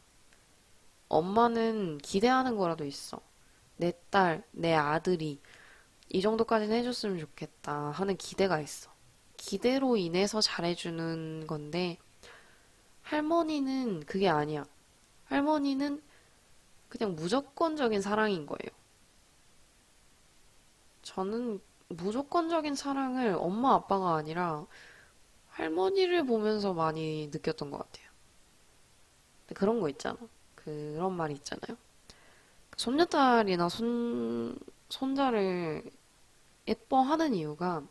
엄마는 기대하는 거라도 있어. 내 딸, 내 아들이 이 정도까지는 해줬으면 좋겠다 하는 기대가 있어. 기대로 인해서 잘해주는 건데, 할머니는 그게 아니야. 할머니는 그냥 무조건적인 사랑인 거예요. 저는 무조건적인 사랑을 엄마 아빠가 아니라 할머니를 보면서 많이 느꼈던 것 같아요. 그런 거 있잖아. 그런 말이 있잖아요. 손녀딸이나 손, 손자를 예뻐하는 이유가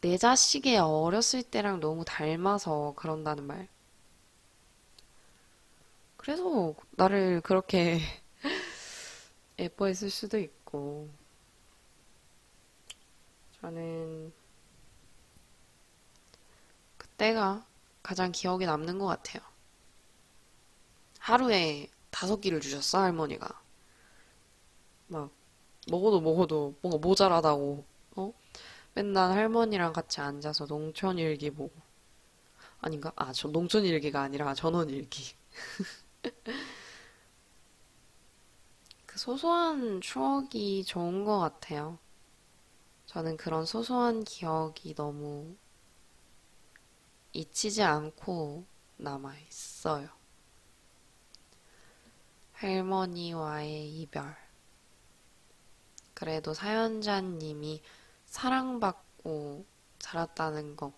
내 자식의 어렸을 때랑 너무 닮아서 그런다는 말. 그래서 나를 그렇게 예뻐했을 수도 있고. 저는 그때가 가장 기억에 남는 것 같아요. 하루에 다섯 끼를 주셨어, 할머니가. 막, 먹어도 먹어도 뭔가 모자라다고, 어? 맨날 할머니랑 같이 앉아서 농촌일기 보고. 아닌가? 아, 저 농촌일기가 아니라 전원일기. 그 소소한 추억이 좋은 것 같아요. 저는 그런 소소한 기억이 너무 잊히지 않고 남아 있어요. 할머니와의 이별. 그래도 사연자님이 사랑받고 자랐다는 거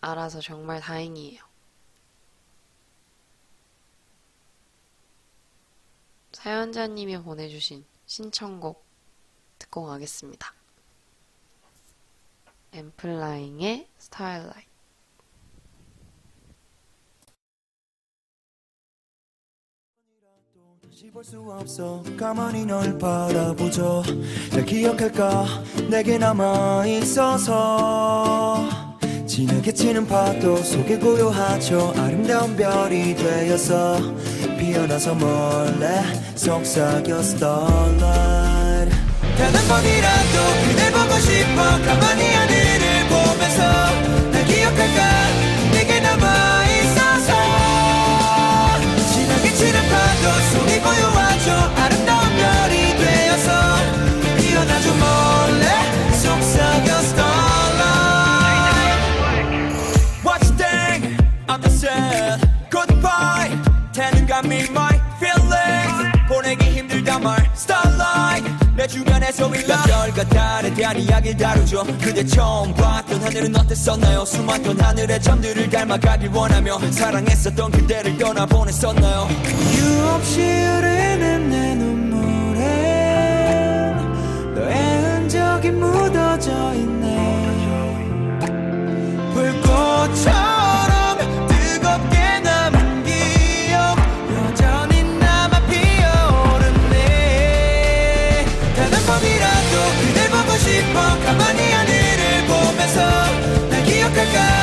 알아서 정말 다행이에요. 사연자님이 보내주신 신청곡 듣고 가겠습니다. 엠플라잉의 스타일라이트. 다시 볼 수 없어. 가만히 널 바라보죠. 날 기억할까? 내게 남아 있어서. 진하게 치는 파도 속에 고요하죠. 아름다운 별이 되어서. 피어나서 몰래 속삭여 starlight 단 한 번이라도 그댈 보고 싶어 가만히 일러 별과 달에 대한 이야기를 다루죠. 그대 처음 봤던 하늘은 어땠었나요? 수많던 하늘의 점들을 닮아가길 원하며 사랑했었던 그대를 떠나보냈었나요? 이유 없이 흐르는 내 눈물에 너의 흔적이 묻어져 있네. 불꽃처럼 싶어 가만히 하늘을 보면서 날 기억할까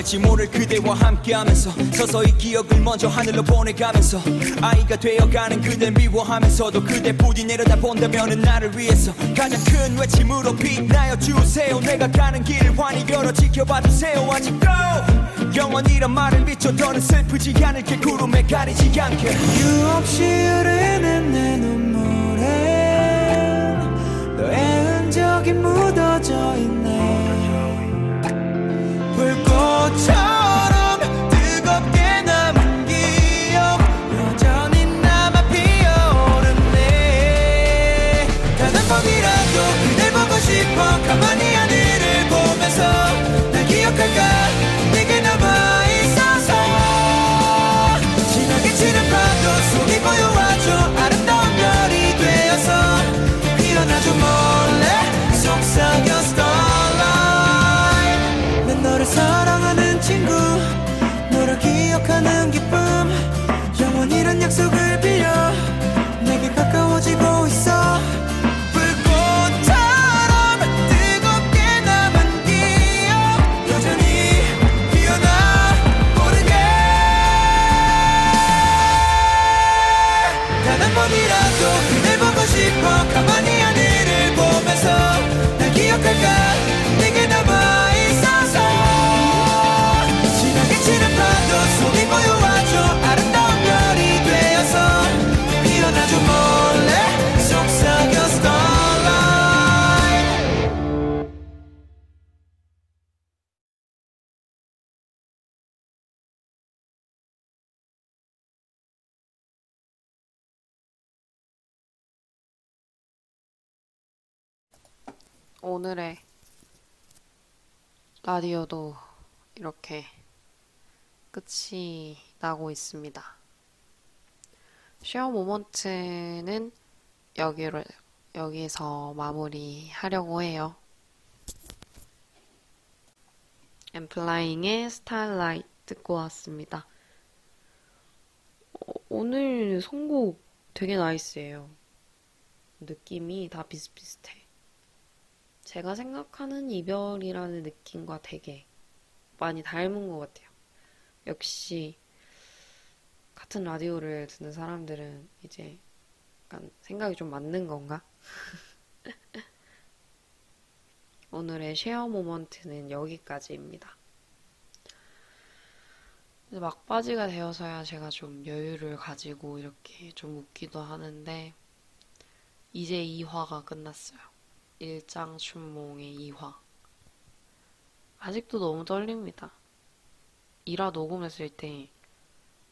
떠날지 모를 그대와 함께하면서 서서히 기억을 먼저 하늘로 보내가면서 아이가 되어가는 그댈 미워하면서도 그대 부디 내려다본다면은 나를 위해서 가장 큰 외침으로 빛나여 주세요. 내가 가는 길을 환히 열어 지켜봐 주세요. 아직도 영원이란 말을 비춰 더는 슬프지 않을게. 구름에 가리지 않게. 이유 없이 흐르는 내 눈물에 너의 흔적이 묻어져 있네 불꽃처럼 오늘의 라디오도 이렇게 끝이 나고 있습니다. 쉐어 모먼트는 여기를, 여기서 마무리하려고 해요. 엠플라잉의 스타일라이트 듣고 왔습니다. 어, 오늘 선곡 되게 나이스해요. 느낌이 다 비슷비슷해. 제가 생각하는 이별이라는 느낌과 되게 많이 닮은 것 같아요. 역시 같은 라디오를 듣는 사람들은 이제 약간 생각이 좀 맞는 건가? 오늘의 쉐어 모먼트는 여기까지입니다. 막바지가 되어서야 제가 좀 여유를 가지고 이렇게 좀 웃기도 하는데 이제 2화가 끝났어요. 일장춘몽의 2화. 아직도 너무 떨립니다. 1화 녹음했을 때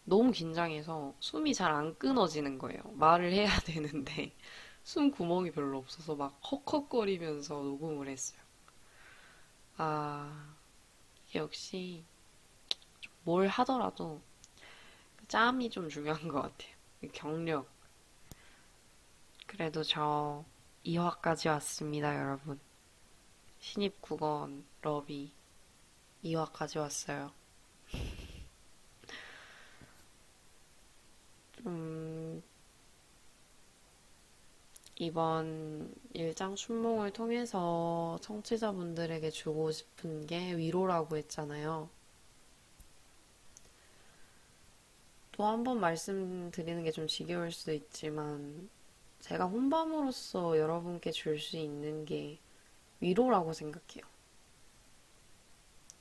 너무 긴장해서 숨이 잘 안 끊어지는 거예요. 말을 해야 되는데 숨 구멍이 별로 없어서 막 헉헉거리면서 녹음을 했어요. 아, 역시 뭘 하더라도 짬이 좀 중요한 것 같아요. 경력. 그래도 저 2화까지 왔습니다, 여러분. 신입 국원 러비 2화까지 왔어요. 좀 이번 일장 춘몽을 통해서 청취자분들에게 주고 싶은 게 위로라고 했잖아요. 또 한 번 말씀드리는 게 좀 지겨울 수도 있지만 제가 혼밤으로써 여러분께 줄 수 있는 게 위로라고 생각해요.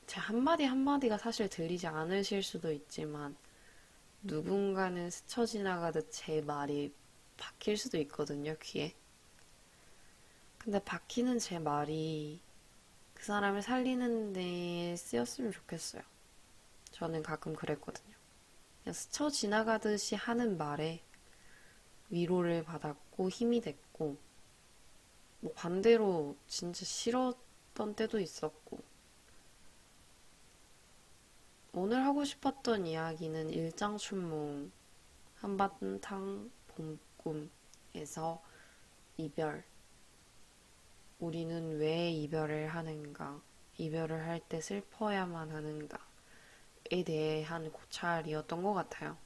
제 한마디 한마디가 사실 들리지 않으실 수도 있지만 누군가는 스쳐 지나가듯 제 말이 박힐 수도 있거든요, 귀에. 근데 박히는 제 말이 그 사람을 살리는 데 쓰였으면 좋겠어요. 저는 가끔 그랬거든요. 그냥 스쳐 지나가듯이 하는 말에 위로를 받았고 힘이 됐고 뭐 반대로 진짜 싫었던 때도 있었고. 오늘 하고 싶었던 이야기는 일장춘몽 한바탕 봄꿈에서 이별. 우리는 왜 이별을 하는가? 이별을 할 때 슬퍼야만 하는가에 대한 고찰이었던 것 같아요.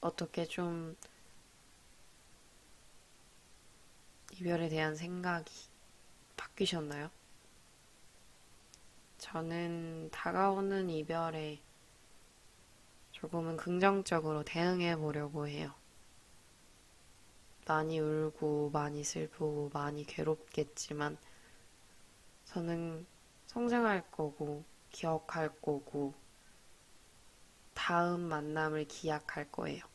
어떻게 좀 이별에 대한 생각이 바뀌셨나요? 저는 다가오는 이별에 조금은 긍정적으로 대응해 보려고 해요. 많이 울고, 많이 슬프고, 많이 괴롭겠지만, 저는 성장할 거고, 기억할 거고, 다음 만남을 기약할 거예요.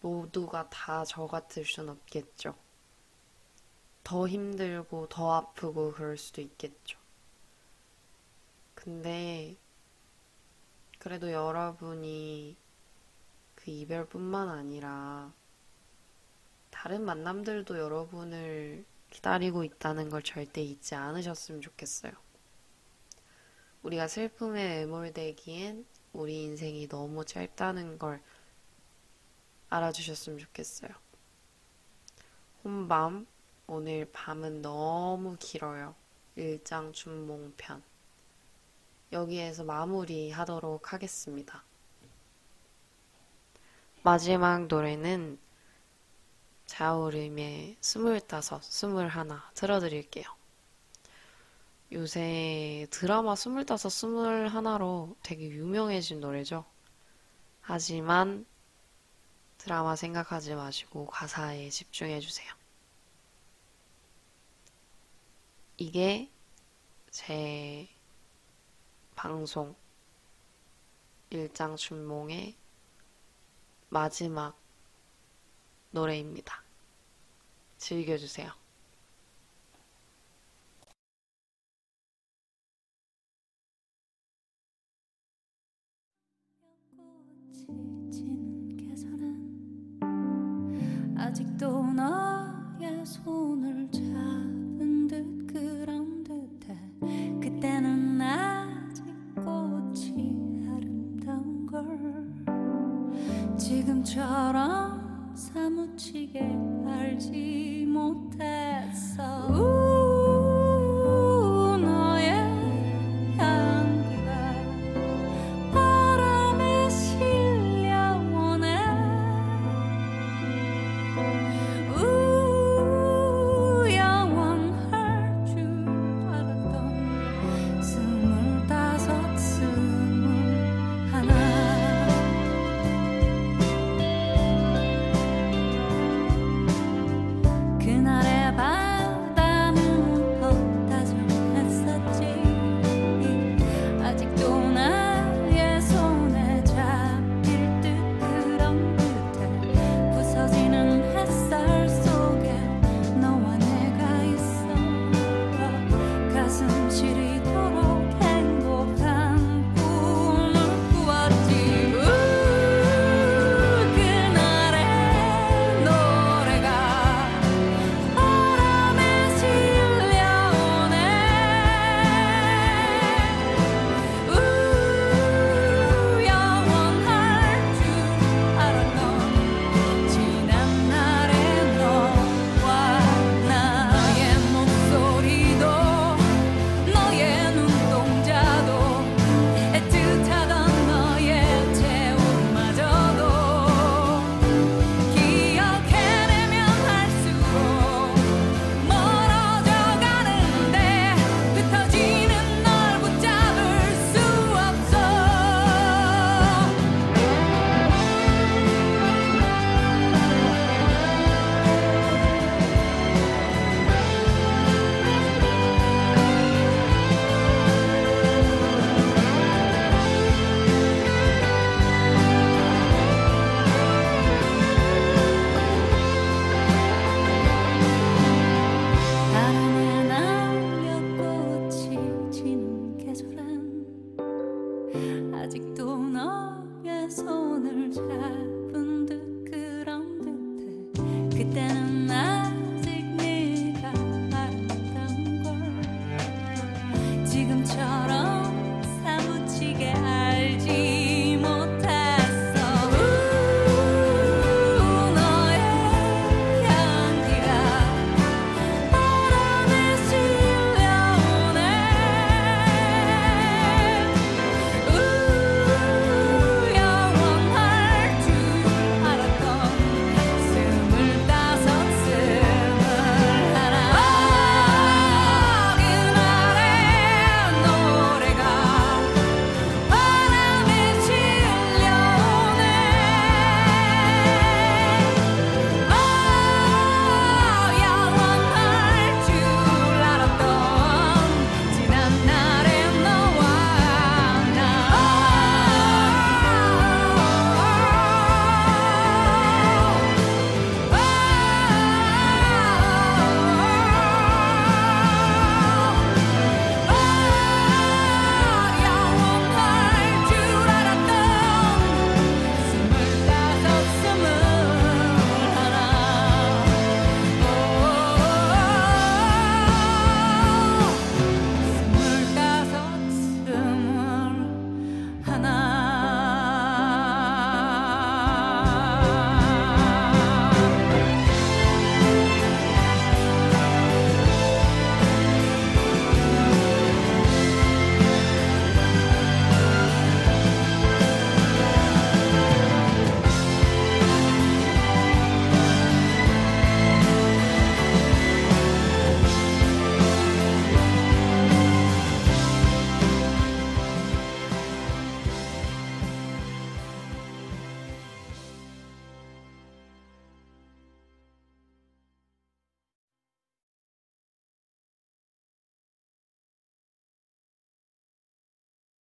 모두가 다 저 같을 순 없겠죠. 더 힘들고, 더 아프고, 그럴 수도 있겠죠. 근데 그래도 여러분이 그 이별뿐만 아니라 다른 만남들도 여러분을 기다리고 있다는 걸 절대 잊지 않으셨으면 좋겠어요. 우리가 슬픔에 매몰되기엔 우리 인생이 너무 짧다는 걸 알아주셨으면 좋겠어요. 혼밤, 오늘 밤은 너무 길어요. 일장춘몽편. 여기에서 마무리 하도록 하겠습니다. 마지막 노래는 자우림의 스물다섯, 틀어드릴게요. 요새 드라마 스물다섯, 스물하나로 되게 유명해진 노래죠. 하지만 드라마 생각하지 마시고 가사에 집중해 주세요. 이게 제 방송 일장춘몽의 마지막 노래입니다. 즐겨주세요. 꽃이 손을 잡은 듯 그런 듯해. 그때는 아직 꽃이 아름다운 걸. 지금처럼 사무치게 알지 못했어